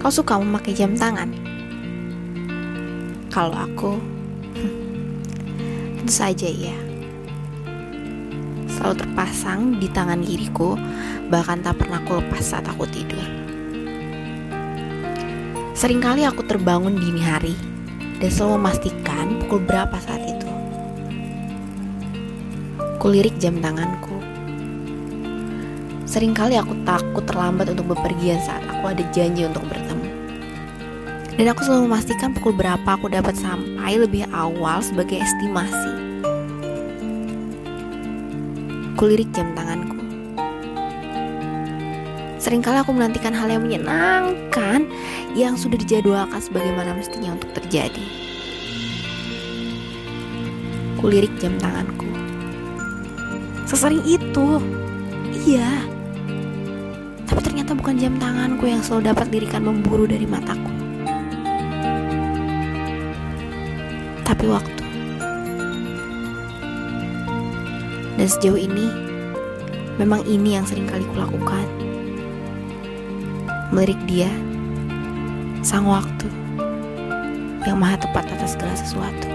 Kau suka memakai jam tangan? Kalau aku, tentu saja ya. Selalu terpasang di tangan kiriku, bahkan tak pernah aku lepas saat aku tidur. Seringkali aku terbangun dini hari dan selalu memastikan pukul berapa saat itu. Kulirik jam tanganku. Seringkali aku takut terlambat untuk bepergian saat aku ada janji untuk bertemu. Dan aku selalu memastikan pukul berapa aku dapat sampai lebih awal sebagai estimasi. Kulirik jam tanganku. Seringkali aku menantikan hal yang menyenangkan yang sudah dijadwalkan sebagaimana mestinya untuk terjadi. Kulirik jam tanganku. Sesering itu. Iya. Tapi ternyata bukan jam tanganku yang selalu dapat dirikan memburu dari mataku. tapi waktu. Dan sejauh ini, memang ini yang sering kali kulakukan. Melirik dia, sang waktu, yang maha tepat atas segala sesuatu.